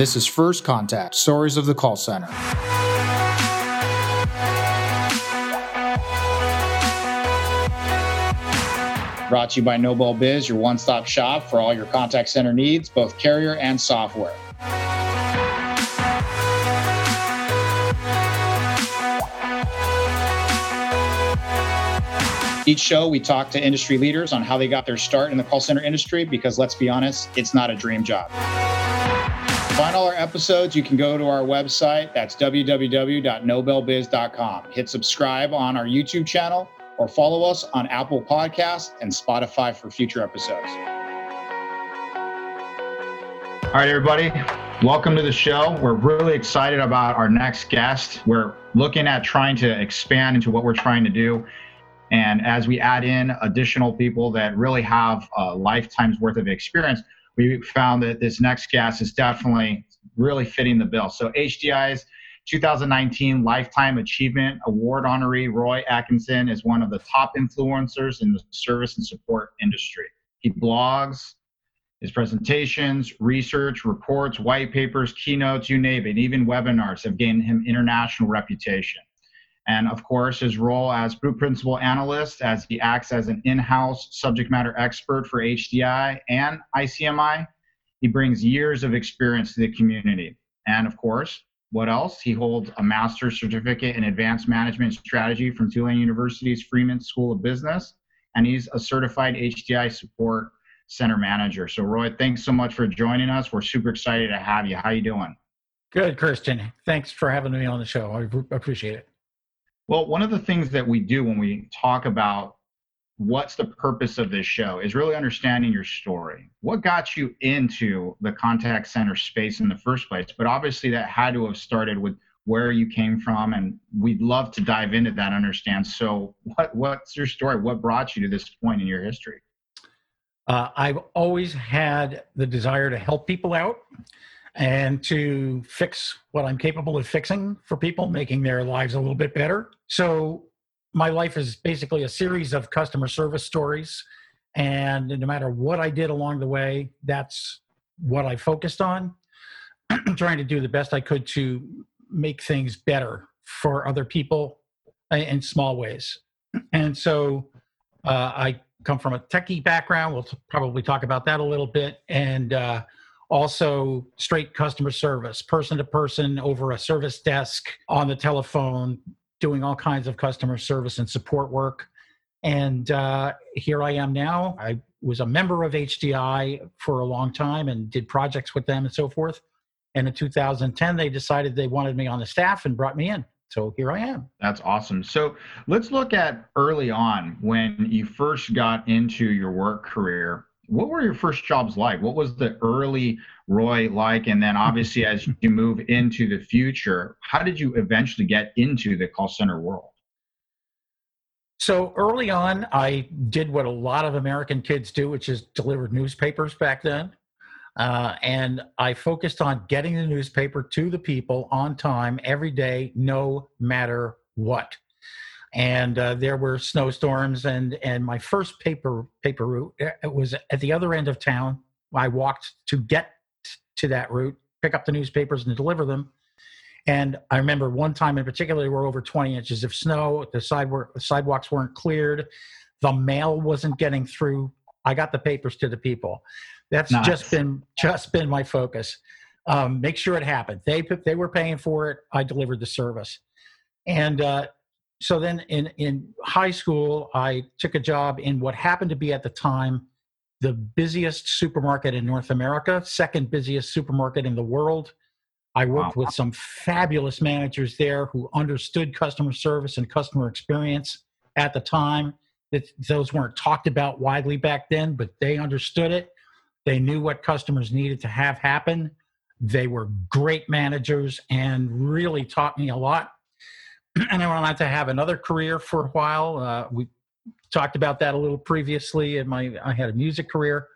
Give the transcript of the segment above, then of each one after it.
This is First Contact Stories of the Call Center. Brought to you by Nobel Biz, your one stop shop for all your contact center needs, both carrier and software. Each show, we talk to industry leaders on how they got their start in the call center industry because let's be honest, it's not a dream job. Find all our episodes, you can go to our website. That's www.nobelbiz.com. Hit subscribe on our YouTube channel or follow us on Apple Podcasts and Spotify for future episodes. All right, everybody, welcome to the show. We're really excited about our next guest. We're looking at trying to expand into what we're trying to do. And as we add in additional people that really have a lifetime's worth of experience, we found that this next guest is definitely really fitting the bill. So HDI's 2019 Lifetime Achievement Award honoree Roy Atkinson is one of the top influencers in the service and support industry. He blogs, his presentations, research, reports, white papers, keynotes, you name it, even webinars have gained him international reputation. And of course, his role as group principal analyst as he acts as an in-house subject matter expert for HDI and ICMI. He brings years of experience to the community. And of course, what else? He holds a master's certificate in advanced management strategy from Tulane University's Freeman School of Business, and he's a certified HDI support center manager. So, Roy, thanks so much for joining us. We're super excited to have you. How are you doing? Good, Christian. Thanks for having me on the show. I appreciate it. Well, one of the things that we do when we talk about what's the purpose of this show is really understanding your story. What got you into the contact center space in the first place? But obviously, that had to have started with where you came from, and we'd love to dive into that. Understand. So, what what's your story? What brought you to this point in your history? Uh, I've always had the desire to help people out and to fix what I'm capable of fixing for people, making their lives a little bit better. So my life is basically a series of customer service stories. And no matter what I did along the way, that's what I focused on, trying to do the best I could to make things better for other people in small ways. And so uh, I come from a techie background. We'll t- probably talk about that a little bit. And uh, also straight customer service, person to person over a service desk on the telephone, doing all kinds of customer service and support work. And uh, here I am now. I was a member of HDI for a long time and did projects with them and so forth. And in 2010, they decided they wanted me on the staff and brought me in. So here I am. That's awesome. So let's look at early on when you first got into your work career. What were your first jobs like? What was the early Roy like? And then obviously, as you move into the future, how did you eventually get into the call center world? So early on, I did what a lot of American kids do, which is delivered newspapers back then. Uh, and I focused on getting the newspaper to the people on time every day, no matter what and uh, there were snowstorms and and my first paper paper route uh, it was at the other end of town. I walked to get to that route pick up the newspapers and deliver them. And i remember one time in particular there were over 20 inches of snow the sidewalk the sidewalks weren't cleared the mail wasn't getting through. I got the papers to the people. That's nice. just been just been my focus. Um, make sure it happened. They they were paying for it. I delivered the service. And uh, so then in, in high school, I took a job in what happened to be at the time the busiest supermarket in North America, second busiest supermarket in the world. I worked wow. with some fabulous managers there who understood customer service and customer experience at the time. That those weren't talked about widely back then, but they understood it. They knew what customers needed to have happen. They were great managers and really taught me a lot and I went on to have another career for a while. Uh, we talked about that a little previously. In my, I had a music career,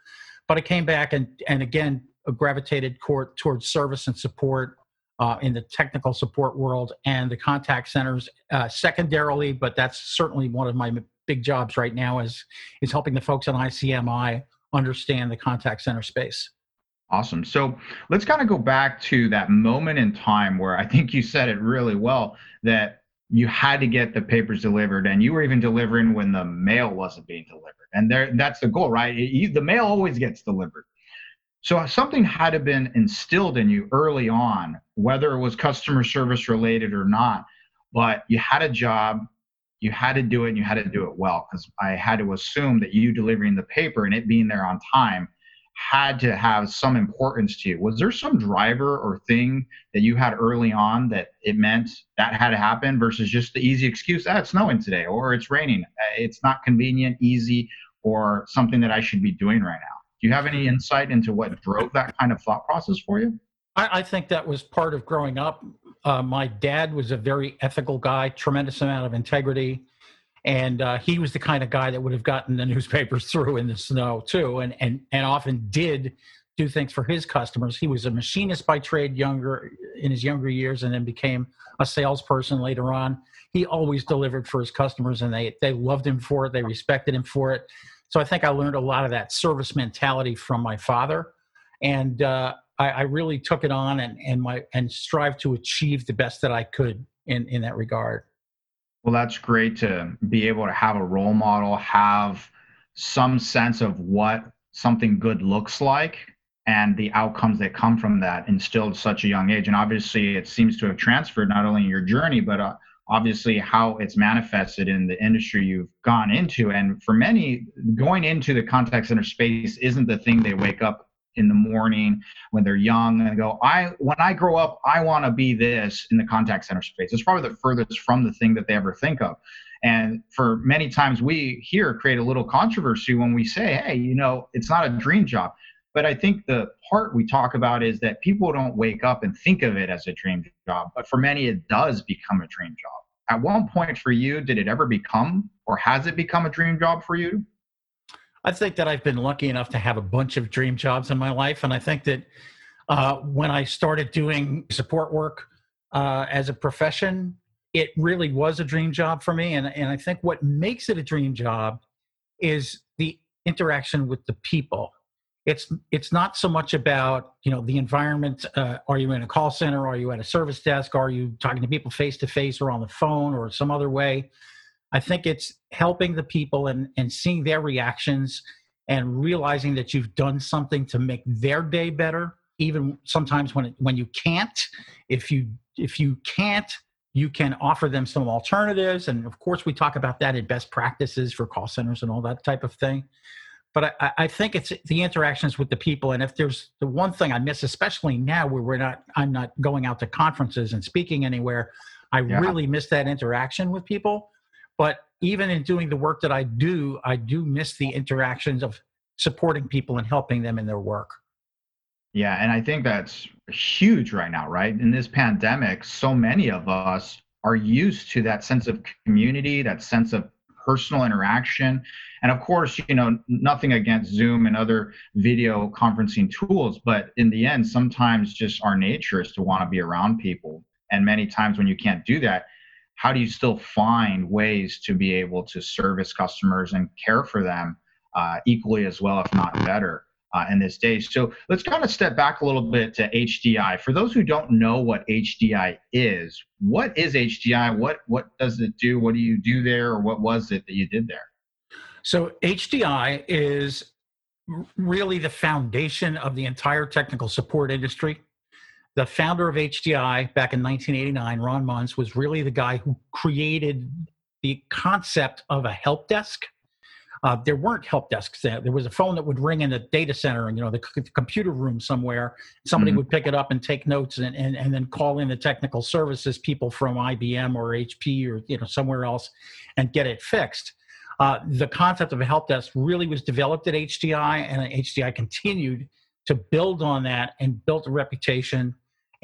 but I came back and and again gravitated toward, towards service and support uh, in the technical support world and the contact centers uh, secondarily. But that's certainly one of my big jobs right now is is helping the folks at ICMI understand the contact center space. Awesome. So let's kind of go back to that moment in time where I think you said it really well that you had to get the papers delivered and you were even delivering when the mail wasn't being delivered. And there that's the goal, right? You, the mail always gets delivered. So something had to been instilled in you early on, whether it was customer service related or not, but you had a job, you had to do it and you had to do it well because I had to assume that you delivering the paper and it being there on time had to have some importance to you. Was there some driver or thing that you had early on that it meant that had to happen versus just the easy excuse, ah, it's snowing today or it's raining. It's not convenient, easy, or something that I should be doing right now? Do you have any insight into what drove that kind of thought process for you? I, I think that was part of growing up. Uh, my dad was a very ethical guy, tremendous amount of integrity, and uh, he was the kind of guy that would have gotten the newspapers through in the snow too, and and and often did do things for his customers. He was a machinist by trade, younger in his younger years, and then became a salesperson later on. He always delivered for his customers, and they they loved him for it. They respected him for it. So I think I learned a lot of that service mentality from my father, and uh, I, I, really took it on and and my and strive to achieve the best that I could in in that regard. Well, that's great to be able to have a role model, have some sense of what something good looks like and the outcomes that come from that instilled such a young age. And obviously, it seems to have transferred not only in your journey, but uh, obviously how it's manifested in the industry you've gone into. And for many, going into the contact center space isn't the thing they wake up in the morning when they're young and go, I when I grow up, I want to be this in the contact center space. It's probably the furthest from the thing that they ever think of. And for many times we here create a little controversy when we say, hey, you know, it's not a dream job. But I think the part we talk about is that people don't wake up and think of it as a dream job, but for many, it does become a dream job. At one point for you, did it ever become or has it become a dream job for you? I think that I've been lucky enough to have a bunch of dream jobs in my life. And I think that uh, when I started doing support work uh, as a profession, it really was a dream job for me. And, and I think what makes it a dream job is the interaction with the people it's it's not so much about you know the environment uh, are you in a call center are you at a service desk are you talking to people face to face or on the phone or some other way i think it's helping the people and and seeing their reactions and realizing that you've done something to make their day better even sometimes when it, when you can't if you if you can't you can offer them some alternatives and of course we talk about that in best practices for call centers and all that type of thing but I, I, think it's the interactions with the people. And if there's the one thing I miss, especially now where we're not, I'm not going out to conferences and speaking anywhere, I yeah. really miss that interaction with people. But even in doing the work that I do, I do miss the interactions of supporting people and helping them in their work. Yeah, and I think that's huge right now, right? In this pandemic, so many of us are used to that sense of community, that sense of personal interaction. And of course, you know, nothing against Zoom and other video conferencing tools, but in the end, sometimes just our nature is to want to be around people. And many times when you can't do that, how do you still find ways to be able to service customers and care for them uh, equally as well, if not better? uh, in this day. So let's kind of step back a little bit to HDI. For those who don't know what HDI is, what is HDI? What what does it do? What do you do there, or what was it that you did there? So HDI is really the foundation of the entire technical support industry. The founder of HDI back in 1989, Ron Muns, was really the guy who created the concept of a help desk uh, there weren't help desks there. There was a phone that would ring in the data center and, you know, the, c- computer room somewhere. Somebody mm-hmm. would pick it up and take notes and, and, and then call in the technical services people from IBM or HP or, you know, somewhere else and get it fixed. Uh, the concept of a help desk really was developed at HDI and HDI continued to build on that and built a reputation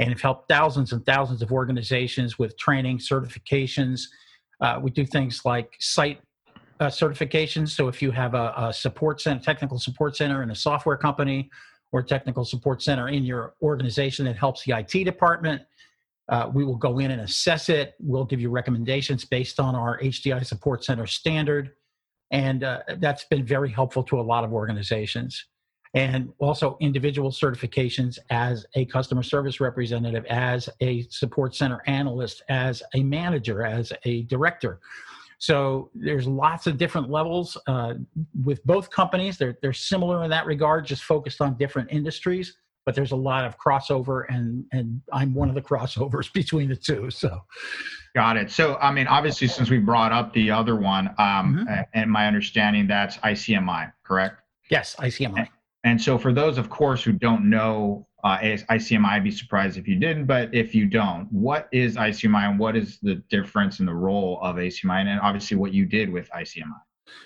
and have helped thousands and thousands of organizations with training, certifications. Uh, we do things like site uh, certifications. So if you have a, a, support center, technical support center in a software company or technical support center in your organization that helps the IT department, uh, we will go in and assess it. We'll give you recommendations based on our HDI support center standard. And uh, that's been very helpful to a lot of organizations. And also individual certifications as a customer service representative, as a support center analyst, as a manager, as a director. So there's lots of different levels uh, with both companies. They're they're similar in that regard, just focused on different industries. But there's a lot of crossover, and and I'm one of the crossovers between the two. So, got it. So I mean, obviously, since we brought up the other one, um, mm-hmm. and my understanding that's ICMI, correct? Yes, ICMI. And so, for those, of course, who don't know uh, ICMI, I'd be surprised if you didn't. But if you don't, what is ICMI and what is the difference in the role of ICMI and obviously what you did with ICMI?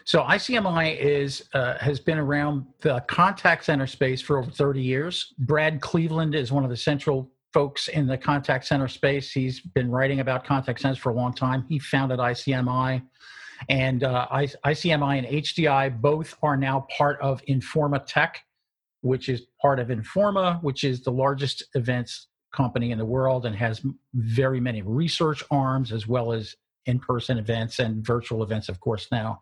So ICMI is uh, has been around the contact center space for over 30 years. Brad Cleveland is one of the central folks in the contact center space. He's been writing about contact centers for a long time. He founded ICMI. And uh, ICMI and HDI both are now part of Informa Tech, which is part of Informa, which is the largest events company in the world and has very many research arms as well as in-person events and virtual events, of course, now.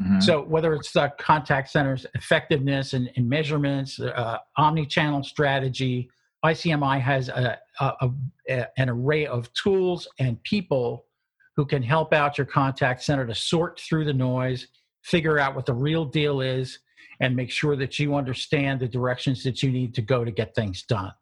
Mm-hmm. So whether it's the contact center's effectiveness and, and measurements, uh, omni-channel strategy, ICMI has a, a, a, an array of tools and people who can help out your contact center to sort through the noise, figure out what the real deal is, and make sure that you understand the directions that you need to go to get things done.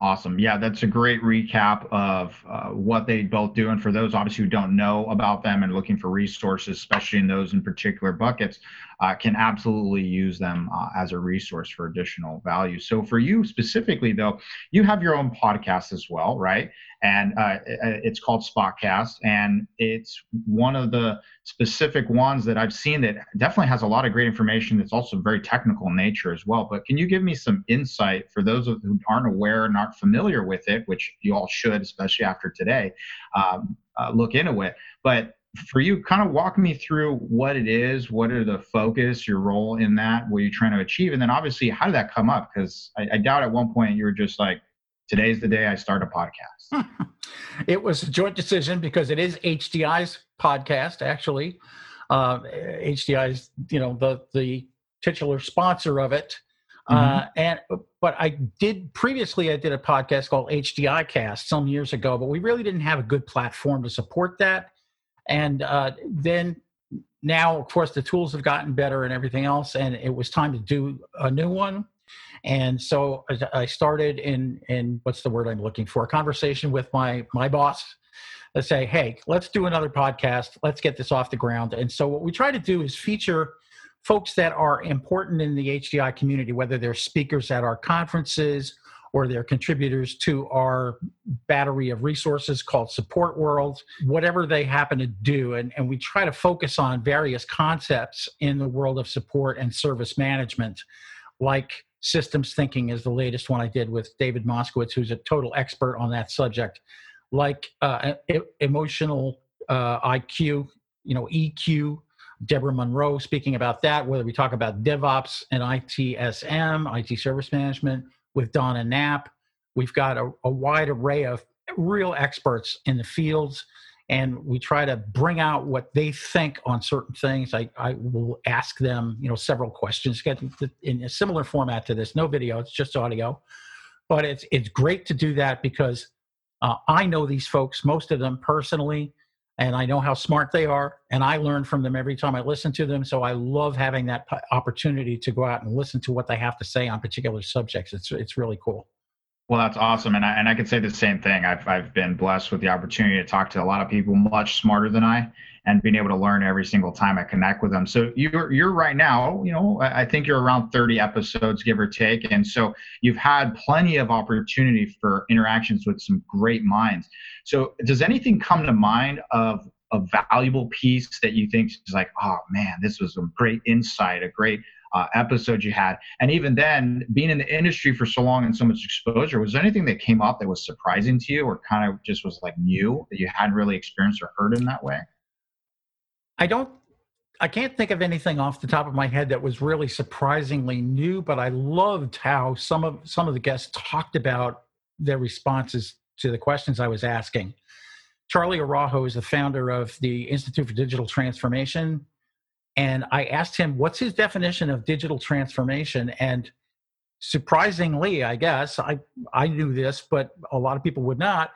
Awesome. Yeah, that's a great recap of uh, what they both do. And for those obviously who don't know about them and looking for resources, especially in those in particular buckets, uh, can absolutely use them uh, as a resource for additional value. So for you specifically, though, you have your own podcast as well, right? And uh, it's called Spotcast, and it's one of the specific ones that I've seen that definitely has a lot of great information. That's also very technical in nature as well. But can you give me some insight for those who aren't aware, and aren't familiar with it, which you all should, especially after today, um, uh, look into it. But for you, kind of walk me through what it is, what are the focus, your role in that, what you're trying to achieve, and then obviously how did that come up? Because I, I doubt at one point you were just like, today's the day I start a podcast. it was a joint decision because it is HDI's podcast, actually. Uh, HDI's, you know, the the titular sponsor of it. Uh, mm-hmm. Uh, and but I did previously I did a podcast called HDI Cast some years ago, but we really didn't have a good platform to support that. And uh, then now, of course, the tools have gotten better and everything else, and it was time to do a new one. And so I started in in what's the word I'm looking for? A conversation with my my boss to say, hey, let's do another podcast. Let's get this off the ground. And so what we try to do is feature folks that are important in the HDI community, whether they're speakers at our conferences or they're contributors to our battery of resources called Support World, whatever they happen to do. And, and we try to focus on various concepts in the world of support and service management, like systems thinking is the latest one I did with David Moskowitz, who's a total expert on that subject, like uh, emotional uh, IQ, you know, EQ, Deborah Monroe speaking about that, whether we talk about DevOps and ITSM, IT service management with Donna Knapp. We've got a, a wide array of real experts in the fields, and we try to bring out what they think on certain things. I, I will ask them, you know, several questions, get in a similar format to this. No video, it's just audio. But it's it's great to do that because uh, I know these folks, most of them personally and I know how smart they are, and I learn from them every time I listen to them. So I love having that opportunity to go out and listen to what they have to say on particular subjects. It's it's really cool. Well, that's awesome, and I and I could say the same thing. I've I've been blessed with the opportunity to talk to a lot of people much smarter than I, and being able to learn every single time I connect with them. So you're you're right now, you know, I think you're around 30 episodes, give or take, and so you've had plenty of opportunity for interactions with some great minds. So does anything come to mind of a valuable piece that you think is like, oh man, this was a great insight, a great uh, episodes you had. And even then, being in the industry for so long and so much exposure, was there anything that came up that was surprising to you or kind of just was like new that you hadn't really experienced or heard in that way? I don't I can't think of anything off the top of my head that was really surprisingly new, but I loved how some of some of the guests talked about their responses to the questions I was asking. Charlie Araujo is the founder of the Institute for Digital Transformation and I asked him what's his definition of digital transformation. And surprisingly, I guess I I knew this, but a lot of people would not.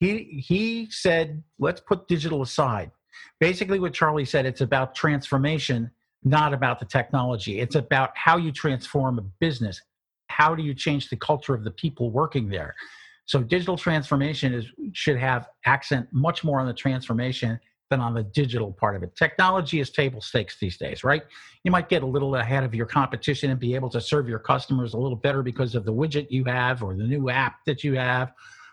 He he said, let's put digital aside. Basically, what Charlie said, it's about transformation, not about the technology. It's about how you transform a business. How do you change the culture of the people working there? So digital transformation is should have accent much more on the transformation than on the digital part of it. Technology is table stakes these days, right? You might get a little ahead of your competition and be able to serve your customers a little better because of the widget you have or the new app that you have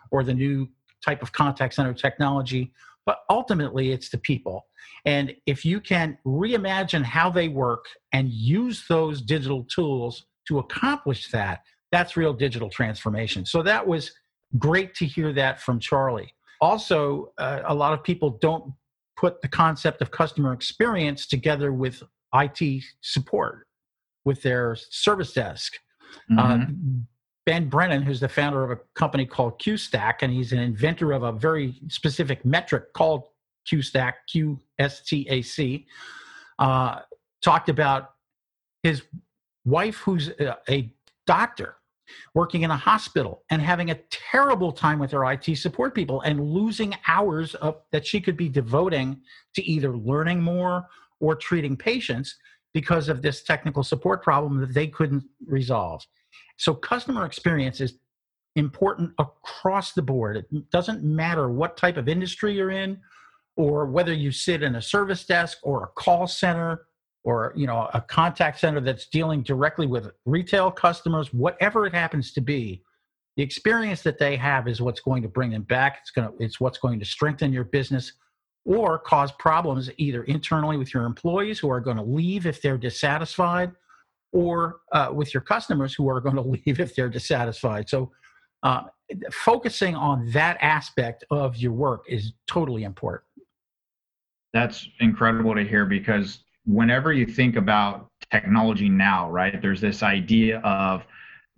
or the new type of contact center technology. But ultimately, it's the people. And if you can reimagine how they work and use those digital tools to accomplish that, that's real digital transformation. So that was great to hear that from Charlie. Also, uh, a lot of people don't put the concept of customer experience together with IT support, with their service desk. Uh, mm-hmm. Uh, ben Brennan, who's the founder of a company called QStack, and he's an inventor of a very specific metric called QStack, Q S T A C, uh, talked about his wife, who's a, a doctor, working in a hospital and having a terrible time with her IT support people and losing hours of, that she could be devoting to either learning more or treating patients because of this technical support problem that they couldn't resolve. So, customer experience is important across the board. It doesn't matter what type of industry you're in or whether you sit in a service desk or a call center or you know a contact center that's dealing directly with retail customers whatever it happens to be the experience that they have is what's going to bring them back. It's going to it's what's going to strengthen your business or cause problems either internally with your employees who are going to leave if they're dissatisfied or uh, with your customers who are going to leave if they're dissatisfied. So uh, focusing on that aspect of your work is totally important. That's incredible to hear because whenever you think about technology now, right, there's this idea of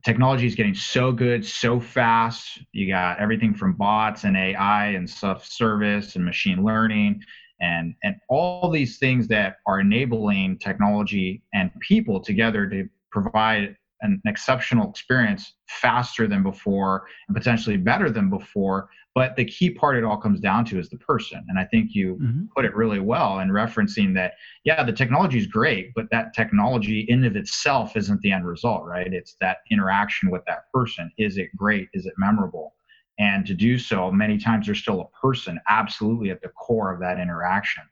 technology is getting so good so fast. You got everything from bots and AI and self service and machine learning and and all these things that are enabling technology and people together to provide an exceptional experience faster than before and potentially better than before but the key part it all comes down to is the person. And I think you mm-hmm. put it really well in referencing that, yeah, the technology is great, but that technology in of itself isn't the end result, right? It's that interaction with that person. Is it great? Is it memorable? And to do so, many times there's still a person absolutely at the core of that interaction.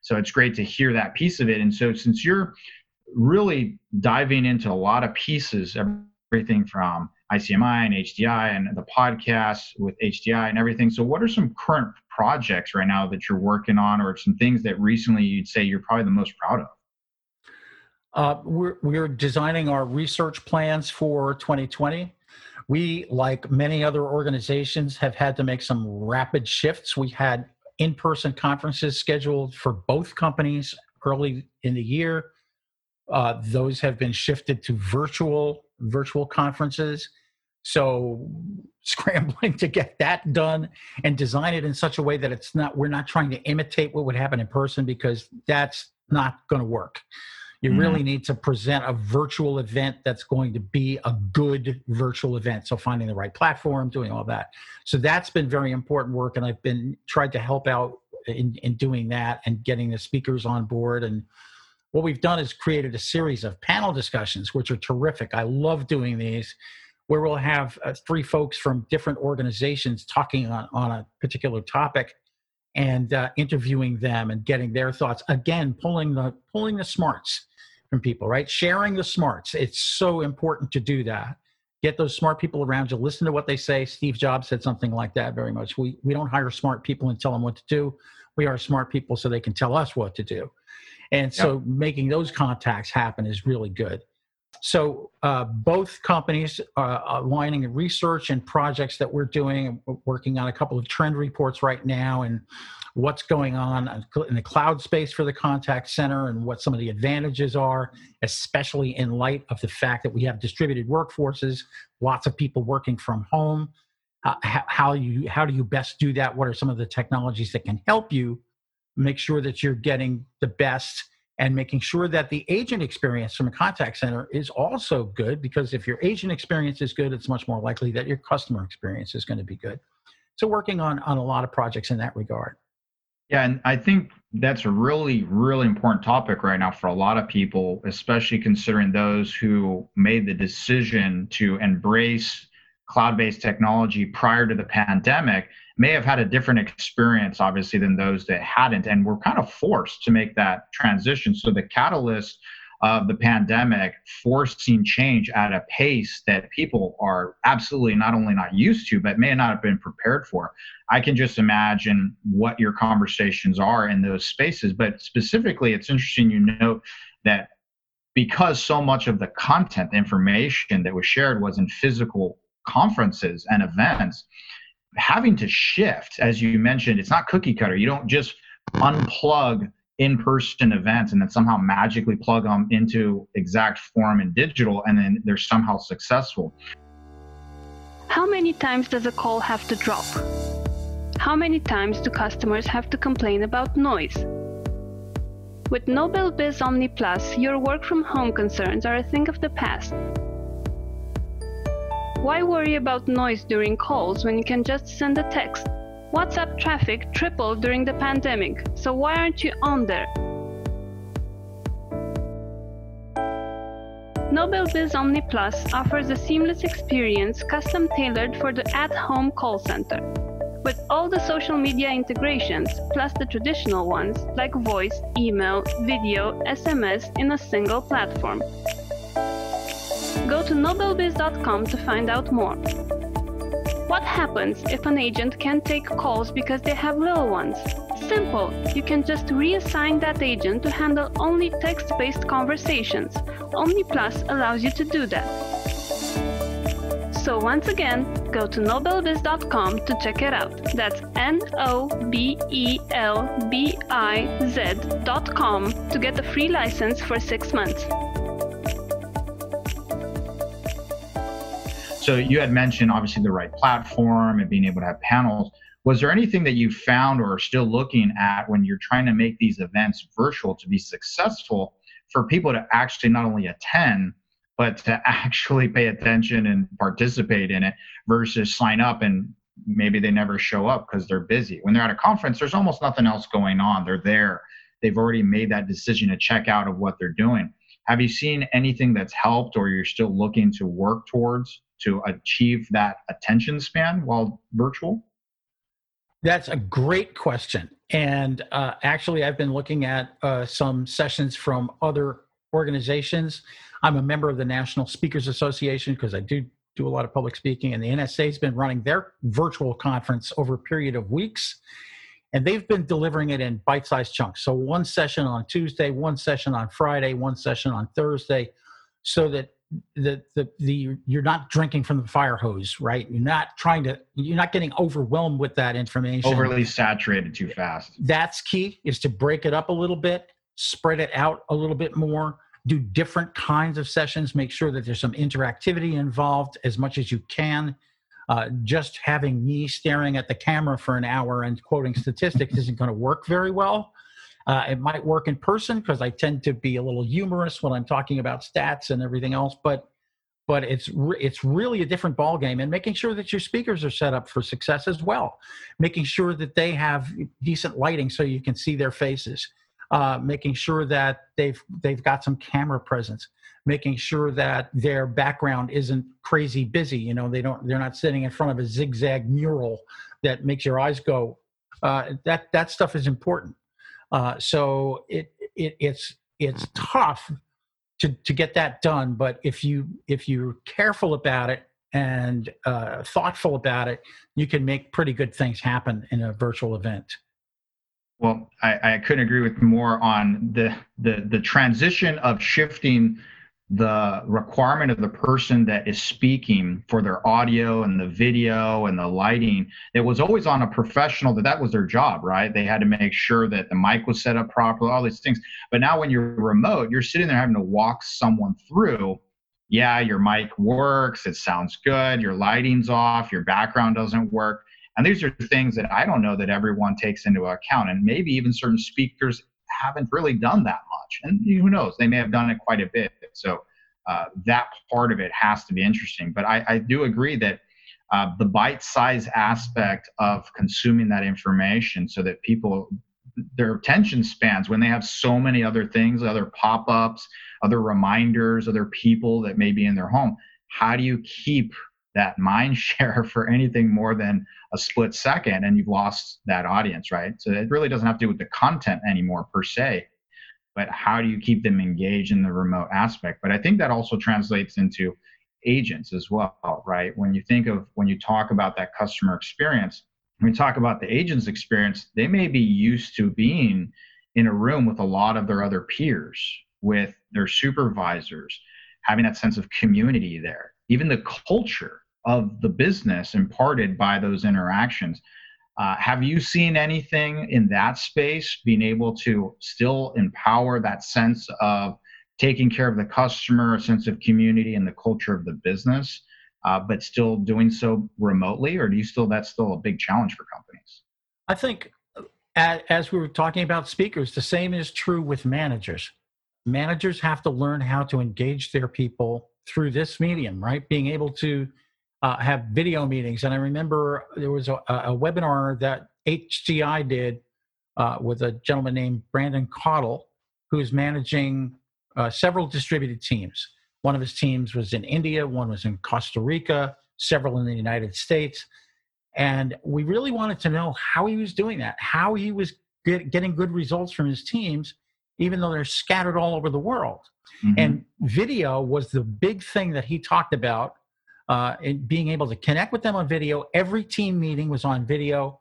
So it's great to hear that piece of it. And so since you're really diving into a lot of pieces, everything from ICMI and HDI and the podcast with HDI and everything. So, what are some current projects right now that you're working on, or some things that recently you'd say you're probably the most proud of? Uh, we're, we're designing our research plans for 2020. We, like many other organizations, have had to make some rapid shifts. We had in person conferences scheduled for both companies early in the year. Uh, those have been shifted to virtual virtual conferences. So scrambling to get that done and design it in such a way that it's not we're not trying to imitate what would happen in person because that's not going to work. You mm-hmm. really need to present a virtual event that's going to be a good virtual event. So finding the right platform, doing all that. So that's been very important work, and I've been tried to help out in, in doing that and getting the speakers on board and what we've done is created a series of panel discussions, which are terrific. I love doing these, where we'll have uh, three folks from different organizations talking on, on a particular topic and uh, interviewing them and getting their thoughts. Again, pulling the pulling the smarts from people, right? Sharing the smarts. It's so important to do that. Get those smart people around you. Listen to what they say. Steve Jobs said something like that very much. We we don't hire smart people and tell them what to do. We are smart people so they can tell us what to do. And so yep. making those contacts happen is really good. So uh, both companies are aligning research and projects that we're doing. We're working on a couple of trend reports right now and what's going on in the cloud space for the contact center and what some of the advantages are, especially in light of the fact that we have distributed workforces, lots of people working from home. Uh, how you how do you best do that? What are some of the technologies that can help you make sure that you're getting the best and making sure that the agent experience from a contact center is also good because if your agent experience is good, it's much more likely that your customer experience is going to be good. So working on on a lot of projects in that regard. Yeah, and I think that's a really, really important topic right now for a lot of people, especially considering those who made the decision to embrace cloud based technology prior to the pandemic may have had a different experience, obviously, than those that hadn't. And were kind of forced to make that transition. So the catalyst of the pandemic forcing change at a pace that people are absolutely not only not used to, but may not have been prepared for. I can just imagine what your conversations are in those spaces. But specifically, it's interesting you note that because so much of the content information that was shared was in physical conferences and events, having to shift, as you mentioned, it's not cookie cutter. You don't just unplug in-person events and then somehow magically plug them into exact form in digital and then they're somehow successful how many times does a call have to drop how many times do customers have to complain about noise with Nobel Biz Omni Plus, your work from home concerns are a thing of the past. Why worry about noise during calls when you can just send a text? WhatsApp traffic tripled during the pandemic, so why aren't you on there? Nobel Biz Omni Plus offers a seamless experience custom tailored for the at home call center. With all the social media integrations, plus the traditional ones like voice, email, video, SMS in a single platform. Go to nobelbiz.com to find out more. What happens if an agent can't take calls because they have little ones? Simple. You can just reassign that agent to handle only text-based conversations. OmniPlus allows you to do that. So once again, go to nobelbiz.com to check it out. That's N-O-B-E-L-B-I-Z.com to get a free license for six months. So you had mentioned obviously the right platform and being able to have panels. Was there anything that you found or are still looking at when you're trying to make these events virtual to be successful for people to actually not only attend, but to actually pay attention and participate in it versus sign up and maybe they never show up because they're busy. When they're at a conference, there's almost nothing else going on. They're there. They've already made that decision to check out of what they're doing. Have you seen anything that's helped or you're still looking to work towards to achieve that attention span while virtual? That's a great question. And uh, actually, I've been looking at uh, some sessions from other organizations. I'm a member of the National Speakers Association because I do do a lot of public speaking, and the NSA has been running their virtual conference over a period of weeks. And they've been delivering it in bite sized chunks. So, one session on Tuesday, one session on Friday, one session on Thursday, so that the, the the you're not drinking from the fire hose right? You're not trying to you're not getting overwhelmed with that information. Overly saturated too fast. That's key is to break it up a little bit spread it out a little bit more do different kinds of sessions make sure that there's some interactivity involved as much as you can. Uh, just having me staring at the camera for an hour and quoting statistics isn't going to work very well uh, it might work in person because I tend to be a little humorous when I'm talking about stats and everything else, but but it's re- it's really a different ball game and making sure that your speakers are set up for success as well. Making sure that they have decent lighting so you can see their faces. Uh, making sure that they've they've got some camera presence. Making sure that their background isn't crazy busy you know they don't they're not sitting in front of a zigzag mural that makes your eyes go uh, that that stuff is important uh, so it, it it's it's tough to to get that done. But if you if you're careful about it and uh, thoughtful about it, you can make pretty good things happen in a virtual event. Well, I, I couldn't agree with more on the the the transition of shifting the requirement of the person that is speaking for their audio and the video and the lighting it was always on a professional that that was their job right? They had to make sure that the mic was set up properly all these things. But now when you're remote you're sitting there having to walk someone through yeah your mic works it sounds good your lighting's off your background doesn't work. And these are things that i don't know that everyone takes into account. And maybe even certain speakers haven't really done that much. And who knows, they may have done it quite a bit. So uh, that part of it has to be interesting. But I, I do agree that uh, the bite size aspect of consuming that information so that people their attention spans when they have so many other things other pop-ups other reminders other people that may be in their home how do you keep that mind share for anything more than a split second and you've lost that audience right so it really doesn't have to do with the content anymore per se but how do you keep them engaged in the remote aspect but i think that also translates into agents as well, right? When you think of when you talk about that customer experience, when you talk about the agent's experience, they may be used to being in a room with a lot of their other peers, with their supervisors, having that sense of community there. Even the culture of the business imparted by those interactions. Uh, have you seen anything in that space being able to still empower that sense of taking care of the customer, a sense of community, and the culture of the business, uh, but still doing so remotely, or do you still that's still a big challenge for companies? I think, as we were talking about speakers, the same is true with managers. Managers have to learn how to engage their people through this medium, right? Being able to uh, have video meetings. And I remember there was a, a webinar that HDI did uh, with a gentleman named Brandon Cottle, who's managing uh, several distributed teams. One of his teams was in India, one was in Costa Rica, several in the United States. And we really wanted to know how he was doing that, how he was get, getting good results from his teams, even though they're scattered all over the world. Mm-hmm. And video was the big thing that he talked about uh, in being able to connect with them on video. Every team meeting was on video.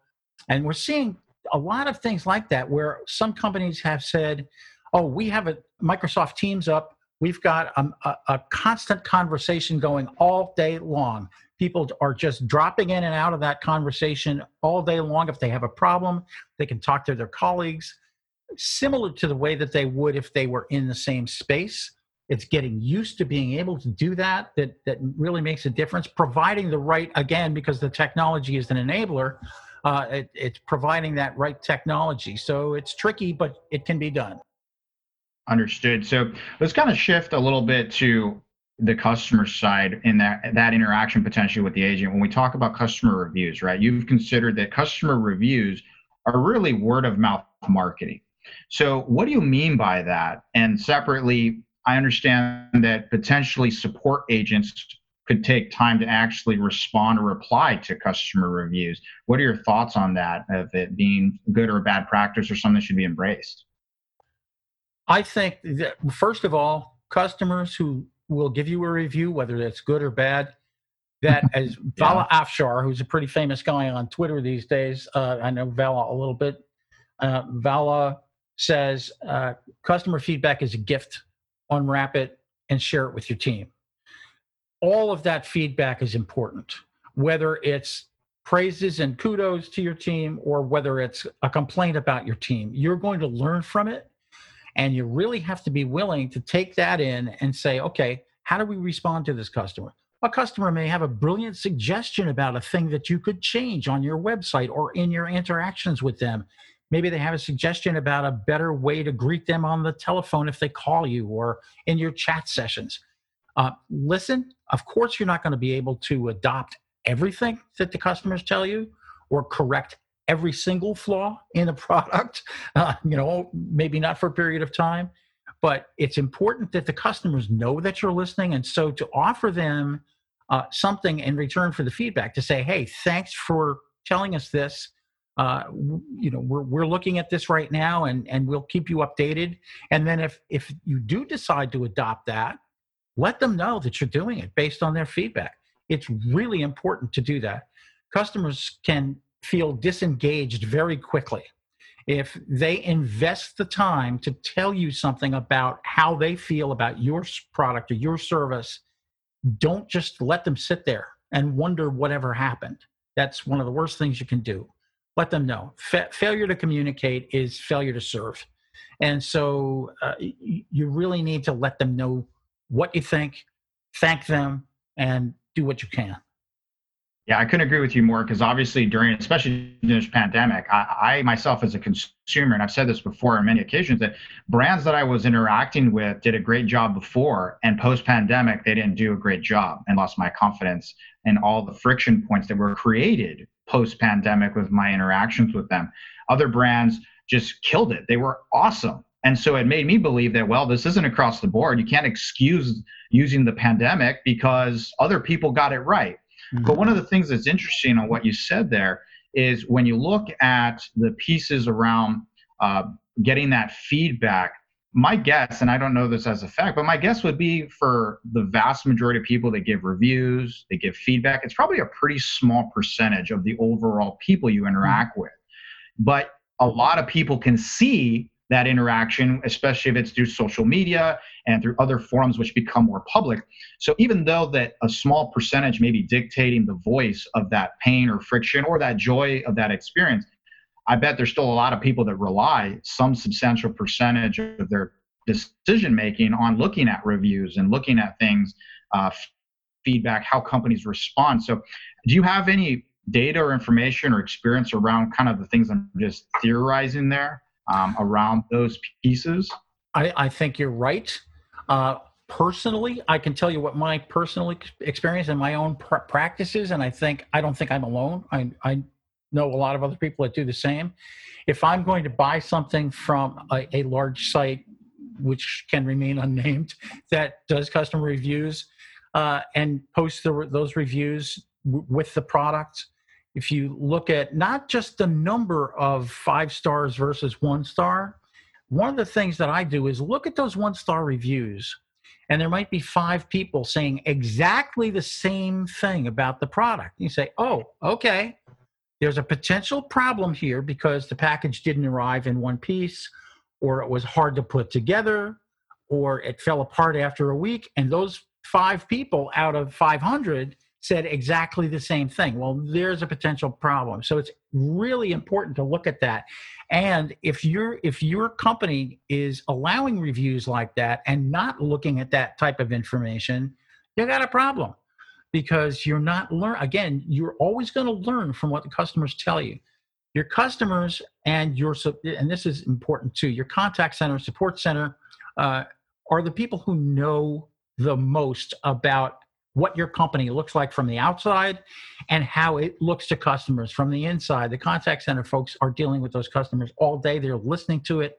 And we're seeing a lot of things like that where some companies have said, oh, we have a Microsoft Teams up. We've got a, a, a constant conversation going all day long. People are just dropping in and out of that conversation all day long. If they have a problem, they can talk to their colleagues, similar to the way that they would if they were in the same space. It's getting used to being able to do that that that really makes a difference. Providing the right again because the technology is an enabler. Uh, it, it's providing that right technology. So it's tricky, but it can be done. Understood. So let's kind of shift a little bit to the customer side in that that interaction potentially with the agent. When we talk about customer reviews, right? You've considered that customer reviews are really word of mouth marketing. So what do you mean by that? And separately, I understand that potentially support agents could take time to actually respond or reply to customer reviews. What are your thoughts on that of it being good or bad practice or something that should be embraced? I think that first of all, customers who will give you a review, whether that's good or bad, that as Vala yeah. Afshar, who's a pretty famous guy on Twitter these days, uh, I know Vala a little bit. Uh, Vala says uh, customer feedback is a gift. Unwrap it and share it with your team. All of that feedback is important, whether it's praises and kudos to your team or whether it's a complaint about your team. You're going to learn from it and you really have to be willing to take that in and say, okay, how do we respond to this customer? A customer may have a brilliant suggestion about a thing that you could change on your website or in your interactions with them. Maybe they have a suggestion about a better way to greet them on the telephone if they call you or in your chat sessions. Uh, listen, of course, you're not going to be able to adopt everything that the customers tell you or correct every single flaw in a product, uh, you know, maybe not for a period of time, but it's important that the customers know that you're listening. And so to offer them uh, something in return for the feedback to say, hey, thanks for telling us this. Uh, you know, we're, we're looking at this right now and, and we'll keep you updated. And then if, if you do decide to adopt that, let them know that you're doing it based on their feedback. It's really important to do that. Customers can feel disengaged very quickly. If they invest the time to tell you something about how they feel about your product or your service, don't just let them sit there and wonder whatever happened. That's one of the worst things you can do. Let them know. Fa- failure to communicate is failure to serve. And so uh, you really need to let them know what you think, thank them, and do what you can. Yeah, I couldn't agree with you more because obviously during, especially during this pandemic, I, I, myself as a consumer, and I've said this before on many occasions, that brands that I was interacting with did a great job before, and post pandemic they didn't do a great job, and lost my confidence in all the friction points that were created post pandemic with my interactions with them. Other brands just killed it; they were awesome, and so it made me believe that well, this isn't across the board. You can't excuse using the pandemic because other people got it right Mm-hmm. But one of the things that's interesting on what you said there is when you look at the pieces around uh, getting that feedback, my guess, and I don't know this as a fact, but my guess would be for the vast majority of people that give reviews, they give feedback, it's probably a pretty small percentage of the overall people you interact mm-hmm. with. But a lot of people can see that interaction, especially if it's through social media and through other forums which become more public. So even though that a small percentage may be dictating the voice of that pain or friction or that joy of that experience, I bet there's still a lot of people that rely some substantial percentage of their decision making on looking at reviews and looking at things, uh, feedback, how companies respond. So, do you have any data or information or experience around kind of the things I'm just theorizing there? um, around those pieces? I, I think you're right. Uh, personally, I can tell you what my personal experience and my own pr- practices, and I think I don't think I'm alone. I, I know a lot of other people that do the same. If I'm going to buy something from a, a large site, which can remain unnamed, that does customer reviews uh, and posts the, those reviews w- with the product, if you look at not just the number of five stars versus one star, one of the things that I do is look at those one star reviews. And there might be five people saying exactly the same thing about the product. You say, oh, okay, there's a potential problem here because the package didn't arrive in one piece, or it was hard to put together, or it fell apart after a week. And those five people out of 500 said exactly the same thing. Well, there's a potential problem. So it's really important to look at that. And if your if your company is allowing reviews like that and not looking at that type of information, you got a problem because you're not learn again, you're always going to learn from what the customers tell you. Your customers and your and this is important too. Your contact center, support center uh, are the people who know the most about what your company looks like from the outside and how it looks to customers from the inside. The contact center folks are dealing with those customers all day, they're listening to it.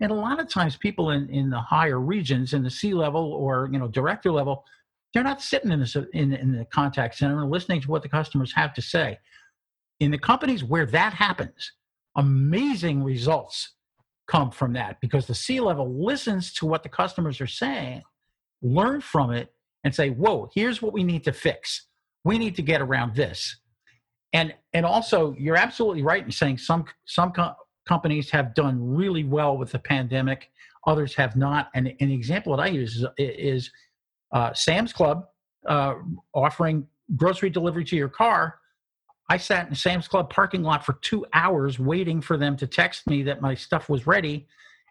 And a lot of times people in, in the higher regions, in the C level or you know director level, they're not sitting in, the in, in the contact center and listening to what the customers have to say. In the companies where that happens, amazing results come from that because the C level listens to what the customers are saying, learn from it, and say, whoa, here's what we need to fix. We need to get around this. And and also, you're absolutely right in saying some some co- companies have done really well with the pandemic, others have not. And an example that I use is, is uh, Sam's Club uh, offering grocery delivery to your car. I sat in Sam's Club parking lot for two hours waiting for them to text me that my stuff was ready,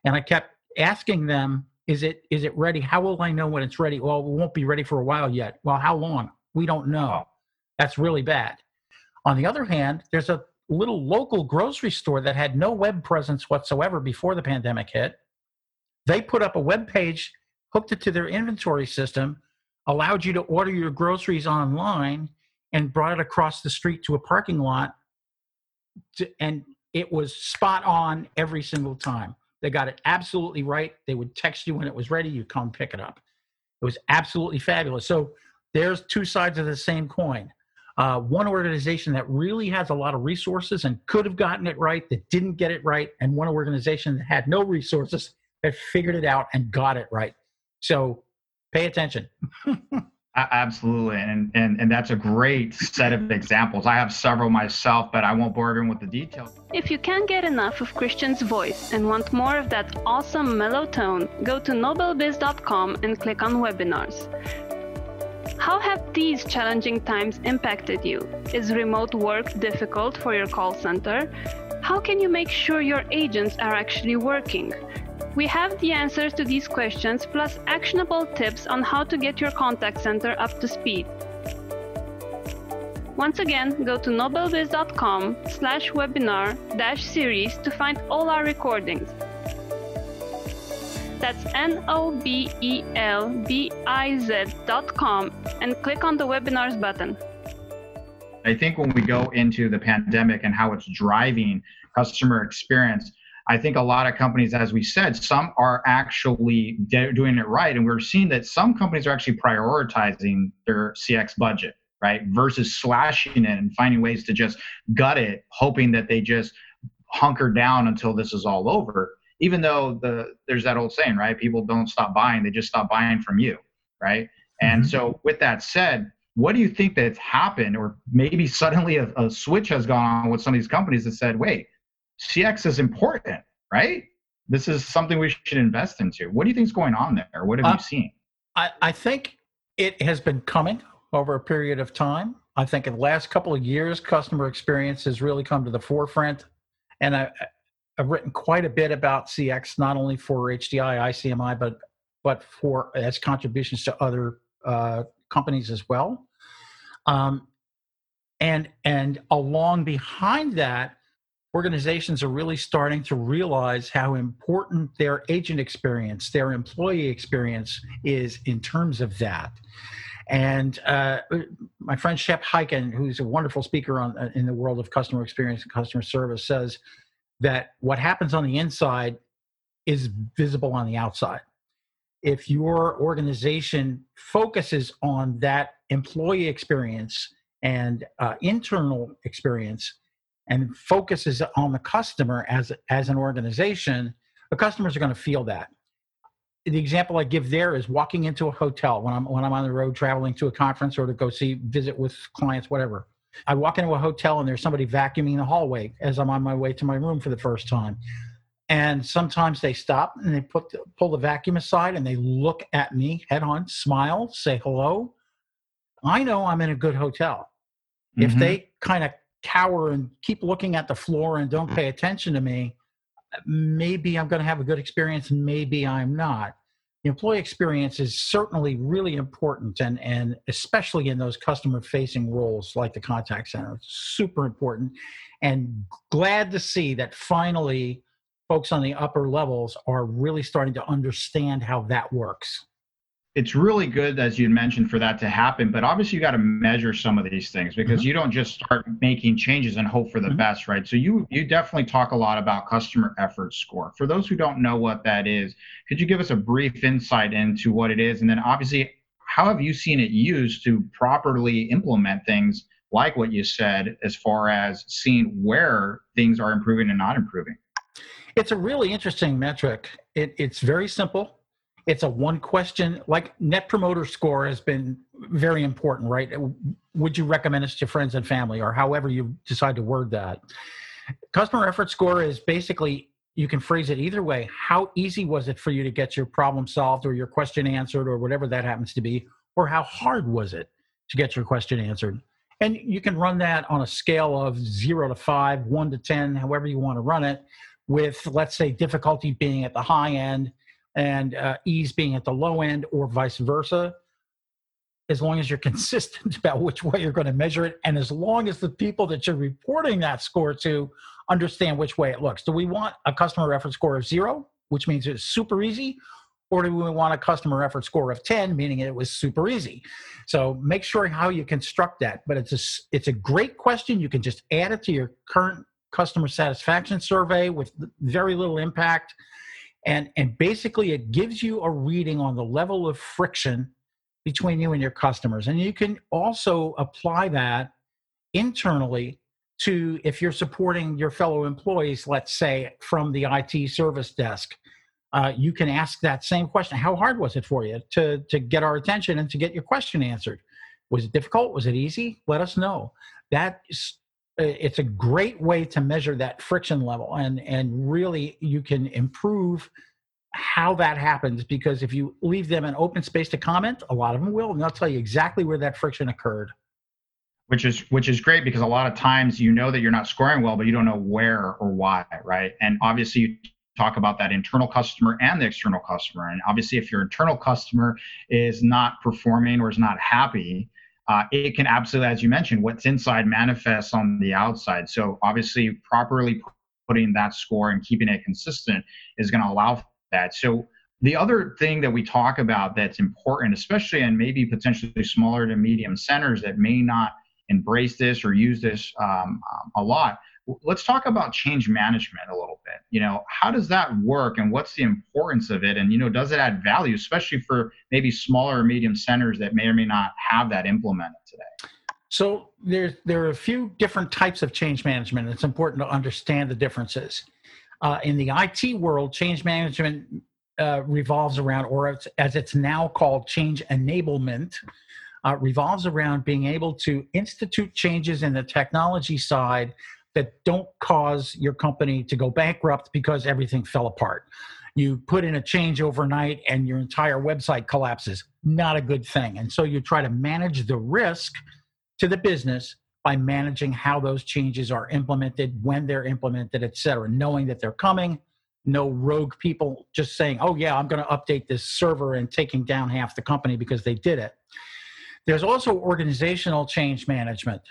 and I kept asking them is it is it ready? How will I know when it's ready? Well, it won't be ready for a while yet. Well, how long? We don't know. That's really bad. On the other hand, there's a little local grocery store that had no web presence whatsoever before the pandemic hit. They put up a web page, hooked it to their inventory system, allowed you to order your groceries online, and brought it across the street to a parking lot. To, and it was spot on every single time. They got it absolutely right. They would text you when it was ready. You come pick it up. It was absolutely fabulous. So there's two sides of the same coin. Uh, one organization that really has a lot of resources and could have gotten it right that didn't get it right, and one organization that had no resources that figured it out and got it right. So pay attention. Absolutely, and, and and that's a great set of examples. I have several myself, but I won't bore everyone with the details. If you can't get enough of Christian's voice and want more of that awesome mellow tone, go to nobelbiz.com and click on webinars. How have these challenging times impacted you? Is remote work difficult for your call center? How can you make sure your agents are actually working? We have the answers to these questions plus actionable tips on how to get your contact center up to speed. Once again, go to nobelbiz.com slash webinar dash series to find all our recordings. That's N-O-B-E-L-B-I-Z dot com and click on the webinars button. I think when we go into the pandemic and how it's driving customer experience, I think a lot of companies, as we said, some are actually de- doing it right. And we're seeing that some companies are actually prioritizing their CX budget right? Versus slashing it and finding ways to just gut it, hoping that they just hunker down until this is all over. Even though the there's that old saying, right? People don't stop buying; they just stop buying from you, right? And mm-hmm. so, with that said, what do you think that's happened, or maybe suddenly a, a switch has gone on with some of these companies that said, "Wait, CX is important, right? This is something we should invest into." What do you think is going on there? What have uh, you seen? I, I think it has been coming over a period of time. I think in the last couple of years, customer experience has really come to the forefront. And I, have written quite a bit about CX, not only for HDI, ICMI, but but for as contributions to other uh, companies as well. Um, and and along behind that, organizations are really starting to realize how important their agent experience, their employee experience is in terms of that. And uh, my friend Shep Hyken, who's a wonderful speaker on uh, in the world of customer experience and customer service, says that what happens on the inside is visible on the outside. If your organization focuses on that employee experience and uh, internal experience and focuses on the customer as, as an organization, the customers are going to feel that the example I give there is walking into a hotel when I'm when I'm on the road traveling to a conference or to go see visit with clients, whatever. I walk into a hotel and there's somebody vacuuming the hallway as I'm on my way to my room for the first time. And sometimes they stop and they put the, pull the vacuum aside and they look at me head on, smile, say hello. I know I'm in a good hotel. Mm-hmm. If they kind of cower and keep looking at the floor and don't mm. pay attention to me, maybe I'm going to have a good experience, and maybe I'm not. The employee experience is certainly really important, and, and especially in those customer facing roles like the contact center. It's super important. And glad to see that finally folks on the upper levels are really starting to understand how that works it's really good as you mentioned for that to happen but obviously you got to measure some of these things because mm-hmm. you don't just start making changes and hope for the mm-hmm. best right? So you you definitely talk a lot about customer effort score. For those who don't know what that is could you give us a brief insight into what it is? And then obviously how have you seen it used to properly implement things like what you said as far as seeing where things are improving and not improving? It's a really interesting metric. It, it's very simple it's a one question. Like net promoter score has been very important right? Would you recommend this to friends and family or however you decide to word that? Customer effort score is basically you can phrase it either way how easy was it for you to get your problem solved or your question answered or whatever that happens to be or how hard was it to get your question answered? And you can run that on a scale of 0 to 5 1 to 10 however you want to run it with let's say difficulty being at the high end and uh, ease being at the low end or vice versa as long as you're consistent about which way you're going to measure it and as long as the people that you're reporting that score to understand which way it looks. Do we want a customer effort score of zero which means it's super easy or do we want a customer effort score of 10 meaning it was super easy? So make sure how you construct that but it's a it's a great question. You can just add it to your current customer satisfaction survey with very little impact and and basically it gives you a reading on the level of friction between you and your customers. And you can also apply that internally to if you're supporting your fellow employees let's say from the IT service desk uh, you can ask that same question how hard was it for you to to get our attention and to get your question answered? Was it difficult? Was it easy? Let us know. That Uh, it's a great way to measure that friction level and and really you can improve how that happens because if you leave them an open space to comment a lot of them will and they'll tell you exactly where that friction occurred. Which is which is great because a lot of times you know that you're not scoring well but you don't know where or why right? And obviously you talk about that internal customer and the external customer. And obviously if your internal customer is not performing or is not happy uh, it can absolutely, as you mentioned, what's inside manifests on the outside. So obviously, properly putting that score and keeping it consistent is going to allow that. So the other thing that we talk about that's important, especially in maybe potentially smaller to medium centers that may not embrace this or use this um, a lot, let's talk about change management a little bit. You know how does that work and what's the importance of it? And you know does it add value especially for maybe smaller or medium centers that may or may not have that implemented today? So there's there are a few different types of change management. It's important to understand the differences. Uh, in the it world change management uh, revolves around or as it's now called change enablement uh, revolves around being able to institute changes in the technology side that don't cause your company to go bankrupt because everything fell apart. You put in a change overnight and your entire website collapses. Not a good thing. And so you try to manage the risk to the business by managing how those changes are implemented, when they're implemented, et cetera, knowing that they're coming. No rogue people just saying, oh, yeah, I'm going to update this server and taking down half the company because they did it. There's also organizational change management,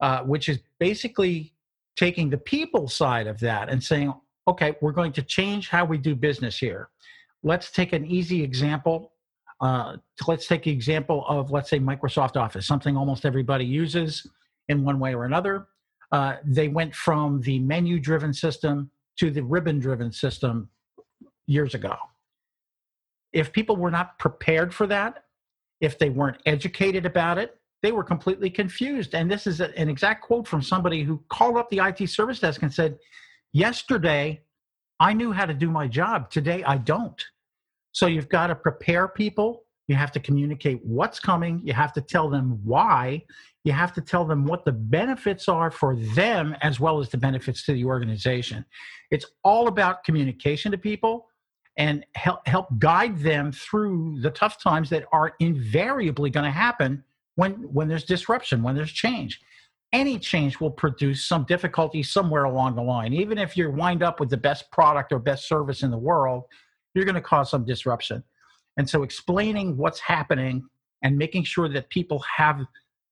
uh, which is basically taking the people side of that and saying, okay, we're going to change how we do business here. Let's take an easy example. Uh, let's take the example of, let's say, Microsoft Office, something almost everybody uses in one way or another. Uh, they went from the menu driven system to the ribbon driven system years ago. If people were not prepared for that, if they weren't educated about it, they were completely confused. And this is an exact quote from somebody who called up the IT service desk and said, Yesterday, I knew how to do my job. Today, I don't. So you've got to prepare people. You have to communicate what's coming. You have to tell them why. You have to tell them what the benefits are for them as well as the benefits to the organization. It's all about communication to people and help, help guide them through the tough times that are invariably going to happen when when there's disruption when there's change. Any change will produce some difficulty somewhere along the line. Even if you wind up with the best product or best service in the world you're going to cause some disruption. And so explaining what's happening and making sure that people have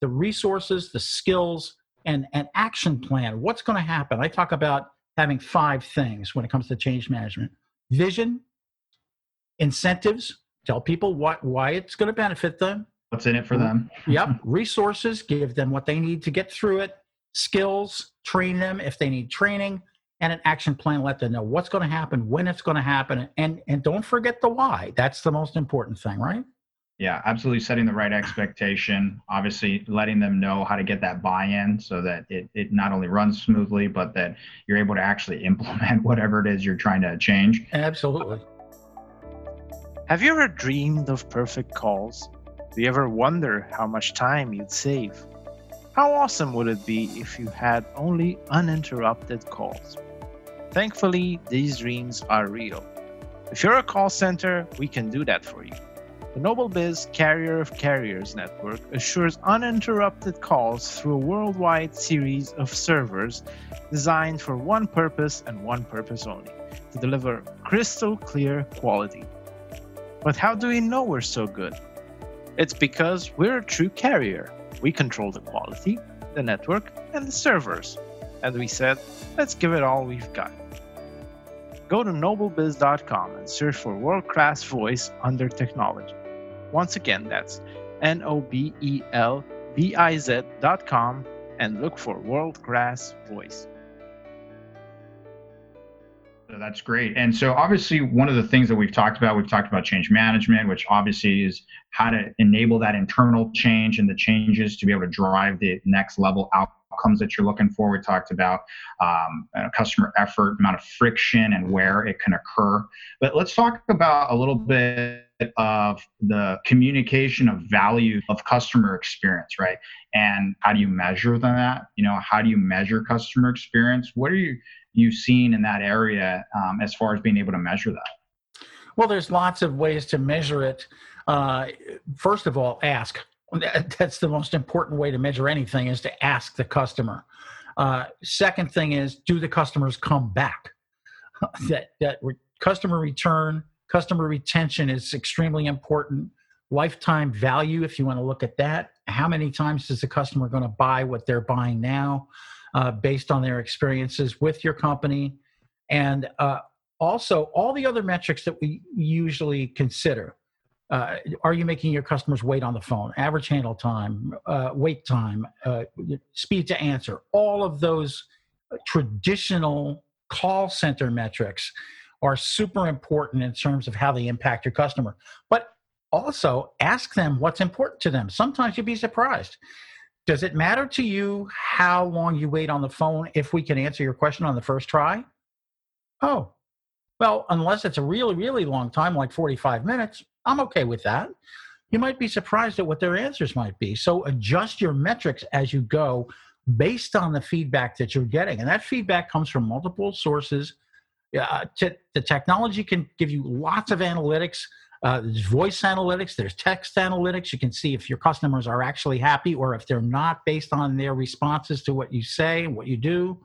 the resources the skills and an action plan what's going to happen? I talk about having five things when it comes to change management. Vision incentives tell people what why it's going to benefit them what's in it for them. yep. Resources, give them what they need to get through it, skills, train them if they need training, and an action plan, let them know what's going to happen, when it's going to happen, and and don't forget the why. That's the most important thing, right? Yeah, absolutely setting the right expectation, obviously letting them know how to get that buy-in so that it, it not only runs smoothly, but that you're able to actually implement whatever it is you're trying to change. Absolutely. Have you ever dreamed of perfect calls? Do you ever wonder how much time you'd save? How awesome would it be if you had only uninterrupted calls? Thankfully, these dreams are real. If you're a call center, we can do that for you. The NobelBiz Carrier of Carriers network assures uninterrupted calls through a worldwide series of servers designed for one purpose and one purpose only to deliver crystal clear quality. But how do we know we're so good? It's because we're a true carrier. We control the quality, the network, and the servers. And we said, let's give it all we've got. Go to nobelbiz.com and search for world class voice under technology. Once again, that's N O B E L B I Z.com and look for world class voice. That's great. And so, obviously, one of the things that we've talked about, we've talked about change management, which obviously is how to enable that internal change and the changes to be able to drive the next level outcomes that you're looking for. We talked about um, customer effort, amount of friction, and where it can occur. But let's talk about a little bit of the communication of value of customer experience, right? And how do you measure that? You know, how do you measure customer experience? What are you you seen in that area um, as far as being able to measure that? Well, there's lots of ways to measure it. Uh, first of all, ask. That's the most important way to measure anything is to ask the customer. Uh, second thing is, do the customers come back? that that re- customer return, customer retention is extremely important. Lifetime value, if you want to look at that, how many times is the customer going to buy what they're buying now uh, based on their experiences with your company. And uh, also all the other metrics that we usually consider uh, are you making your customers wait on the phone average handle time uh, wait time uh, speed to answer all of those traditional call center metrics are super important in terms of how they impact your customer. But also ask them what's important to them. Sometimes you'd be surprised does it matter to you how long you wait on the phone if we can answer your question on the first try oh well unless it's a really really long time like 45 minutes I'm okay with that. You might be surprised at what their answers might be. So adjust your metrics as you go based on the feedback that you're getting. And that feedback comes from multiple sources. Uh, t- the technology can give you lots of analytics. Uh, there's voice analytics, there's text analytics. You can see if your customers are actually happy or if they're not based on their responses to what you say and what you do.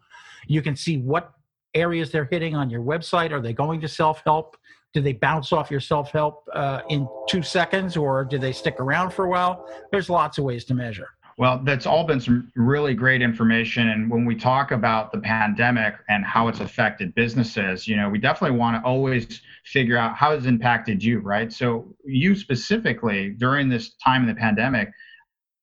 You can see what areas they're hitting on your website. Are they going to self help? do they bounce off your self help uh, in two seconds or do they stick around for a while? There's lots of ways to measure. Well, that's all been some really great information. And when we talk about the pandemic and how it's affected businesses, you know, we definitely want to always figure out how it's impacted you, right? So, you specifically during this time in the pandemic,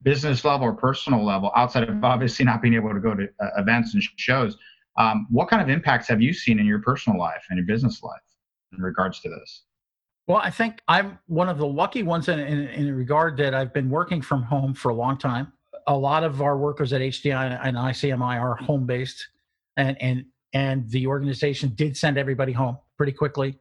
business level or personal level, outside of obviously not being able to go to uh, events and shows, um, what kind of impacts have you seen in your personal life and your business life? in regards to this? Well, I think I'm one of the lucky ones in, in, in regard that I've been working from home for a long time. A lot of our workers at HDI and ICMI are home based, and and and the organization did send everybody home pretty quickly.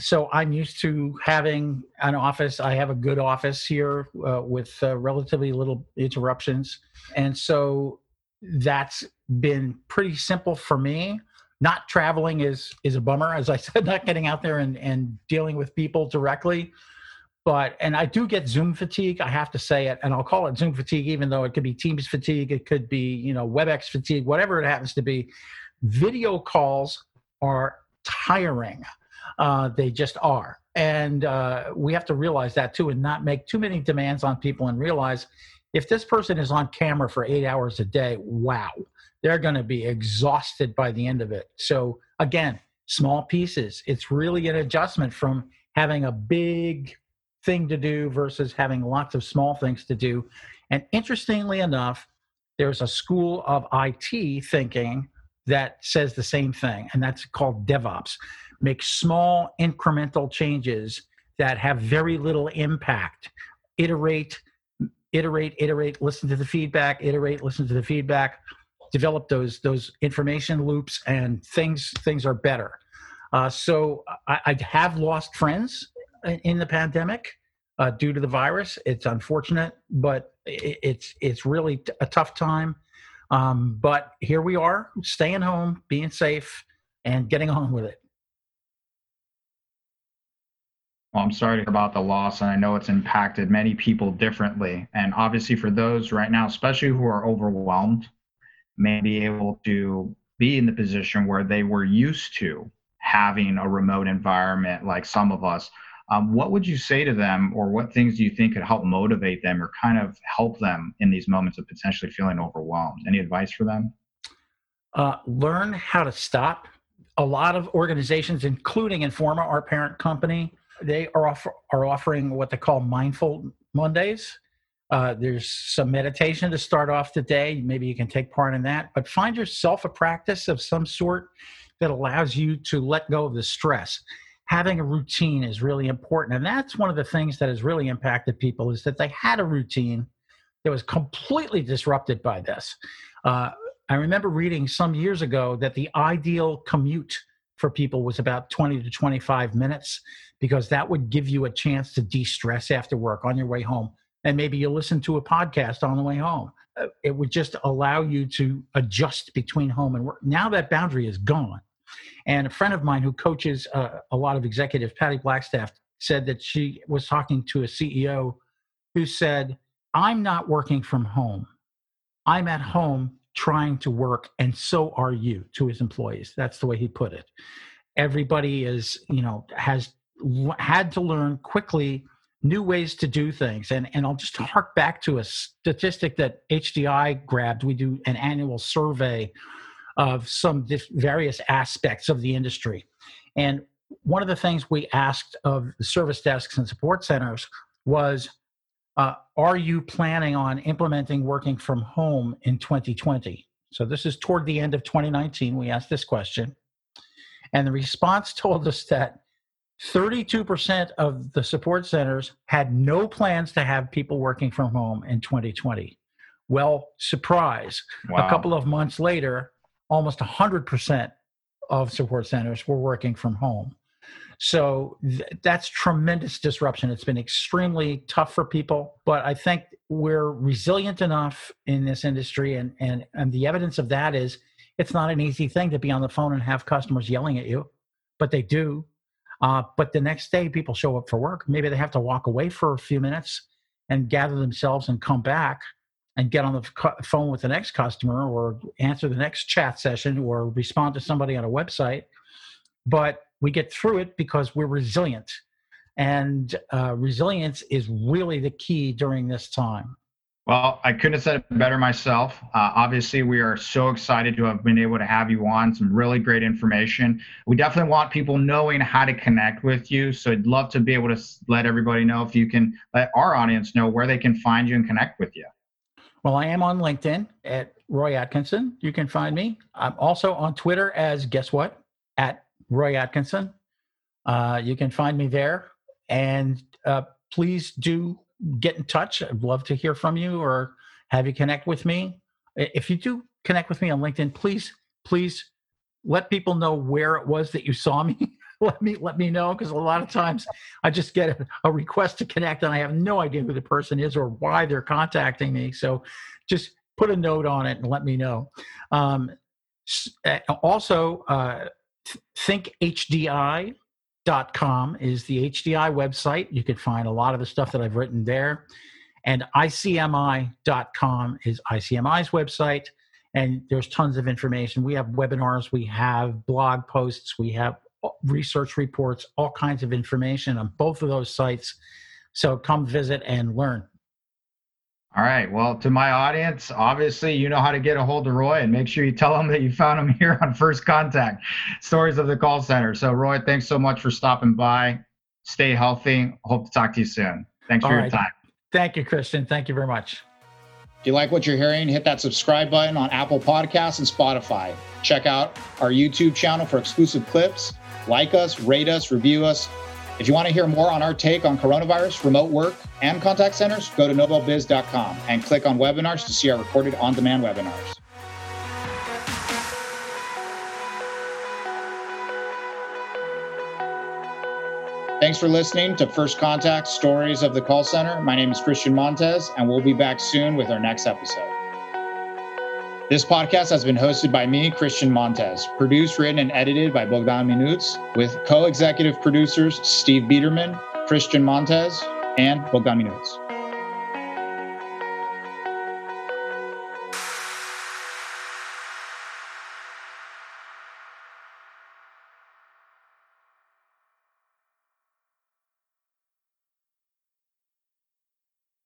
So I'm used to having an office. I have a good office here uh, with uh, relatively little interruptions, and so that's been pretty simple for me not traveling is is a bummer as i said not getting out there and, and dealing with people directly but and i do get zoom fatigue i have to say it and i'll call it zoom fatigue even though it could be teams fatigue it could be you know webex fatigue whatever it happens to be video calls are tiring uh, they just are and uh, we have to realize that too and not make too many demands on people and realize if this person is on camera for eight hours a day wow they're going to be exhausted by the end of it. So again, small pieces. It's really an adjustment from having a big thing to do versus having lots of small things to do. And interestingly enough, there's a school of IT thinking that says the same thing, and that's called DevOps. Make small incremental changes that have very little impact. Iterate, iterate, iterate, listen to the feedback, iterate, listen to the feedback develop those those information loops and things things are better uh, so I, I, have lost friends in the pandemic uh, due to the virus it's unfortunate but it, it's it's really a tough time um, but here we are staying home being safe and getting on with it well, I'm sorry about the loss, and I know it's impacted many people differently. And obviously, for those right now, especially who are overwhelmed may be able to be in the position where they were used to having a remote environment like some of us. Um, what would you say to them, or what things do you think could help motivate them or kind of help them in these moments of potentially feeling overwhelmed? Any advice for them? Uh, learn how to stop. A lot of organizations, including Informa, our parent company, they are, offer, are offering what they call mindful Mondays. Uh, there's some meditation to start off the day. Maybe you can take part in that, but find yourself a practice of some sort that allows you to let go of the stress. Having a routine is really important. And that's one of the things that has really impacted people is that they had a routine that was completely disrupted by this. Uh, I remember reading some years ago that the ideal commute for people was about 20 to 25 minutes because that would give you a chance to de stress after work on your way home and maybe you listen to a podcast on the way home. Uh, it would just allow you to adjust between home and work. Now that boundary is gone. And a friend of mine who coaches uh, a lot of executives, Patty Blackstaff, said that she was talking to a CEO who said, I'm not working from home. I'm at home trying to work, and so are you to his employees. That's the way he put it. Everybody is, you know, has had to learn quickly new ways to do things. And, and I'll just hark back to a statistic that HDI grabbed. We do an annual survey of some various aspects of the industry. And one of the things we asked of the service desks and support centers was uh, Are you planning on implementing working from home in 2020? So, this is toward the end of 2019. We asked this question. And the response told us that 32% of the support centers had no plans to have people working from home in 2020. Well, surprise. Wow. A couple of months later, almost 100% of support centers were working from home. So th- that's tremendous disruption. It's been extremely tough for people, but I think we're resilient enough in this industry, and and and the evidence of that is it's not an easy thing to be on the phone and have customers yelling at you, but they do. Uh, but the next day, people show up for work. Maybe they have to walk away for a few minutes and gather themselves and come back and get on the phone with the next customer or answer the next chat session or respond to somebody on a website. But we get through it because we're resilient. And uh, resilience is really the key during this time. Well, I couldn't have said it better myself. Uh, obviously, we are so excited to have been able to have you on. Some really great information. We definitely want people knowing how to connect with you. So I'd love to be able to let everybody know if you can let our audience know where they can find you and connect with you. Well, I am on LinkedIn at Roy Atkinson. You can find me. I'm also on Twitter as guess what? At Roy Atkinson. Uh, you can find me there. And uh, please do get in touch. I'd love to hear from you or have you connect with me. If you do connect with me on LinkedIn, please, please let people know where it was that you saw me. let me let me know because a lot of times I just get a, request to connect and I have no idea who the person is or why they're contacting me. So just put a note on it and let me know. Um, also, uh, thinkhdi.com is the HDI website. You can find a lot of the stuff that I've written there. And icmi.com is ICMI's website. And there's tons of information. We have webinars, we have blog posts, we have research reports, all kinds of information on both of those sites. So come visit and learn. All right. Well, to my audience, obviously, you know how to get a hold of Roy and make sure you tell him that you found him here on First Contact Stories of the Call Center. So, Roy, thanks so much for stopping by. Stay healthy. Hope to talk to you soon. Thanks All for right. your time. Thank you, Christian. Thank you very much. If you like what you're hearing, hit that subscribe button on Apple Podcasts and Spotify. Check out our YouTube channel for exclusive clips. Like us, rate us, review us if you want to hear more on our take on coronavirus, remote work, and contact centers, go to nobelbiz.com and click on webinars to see our recorded on demand webinars. Thanks for listening to First Contact Stories of the Call Center. My name is Christian Montez, and we'll be back soon with our next episode. This podcast has been hosted by me, Christian Montez, produced, written, and edited by Bogdan Minuts, with co executive producers Steve Biederman, Christian Montez, and Bogdan Minuts.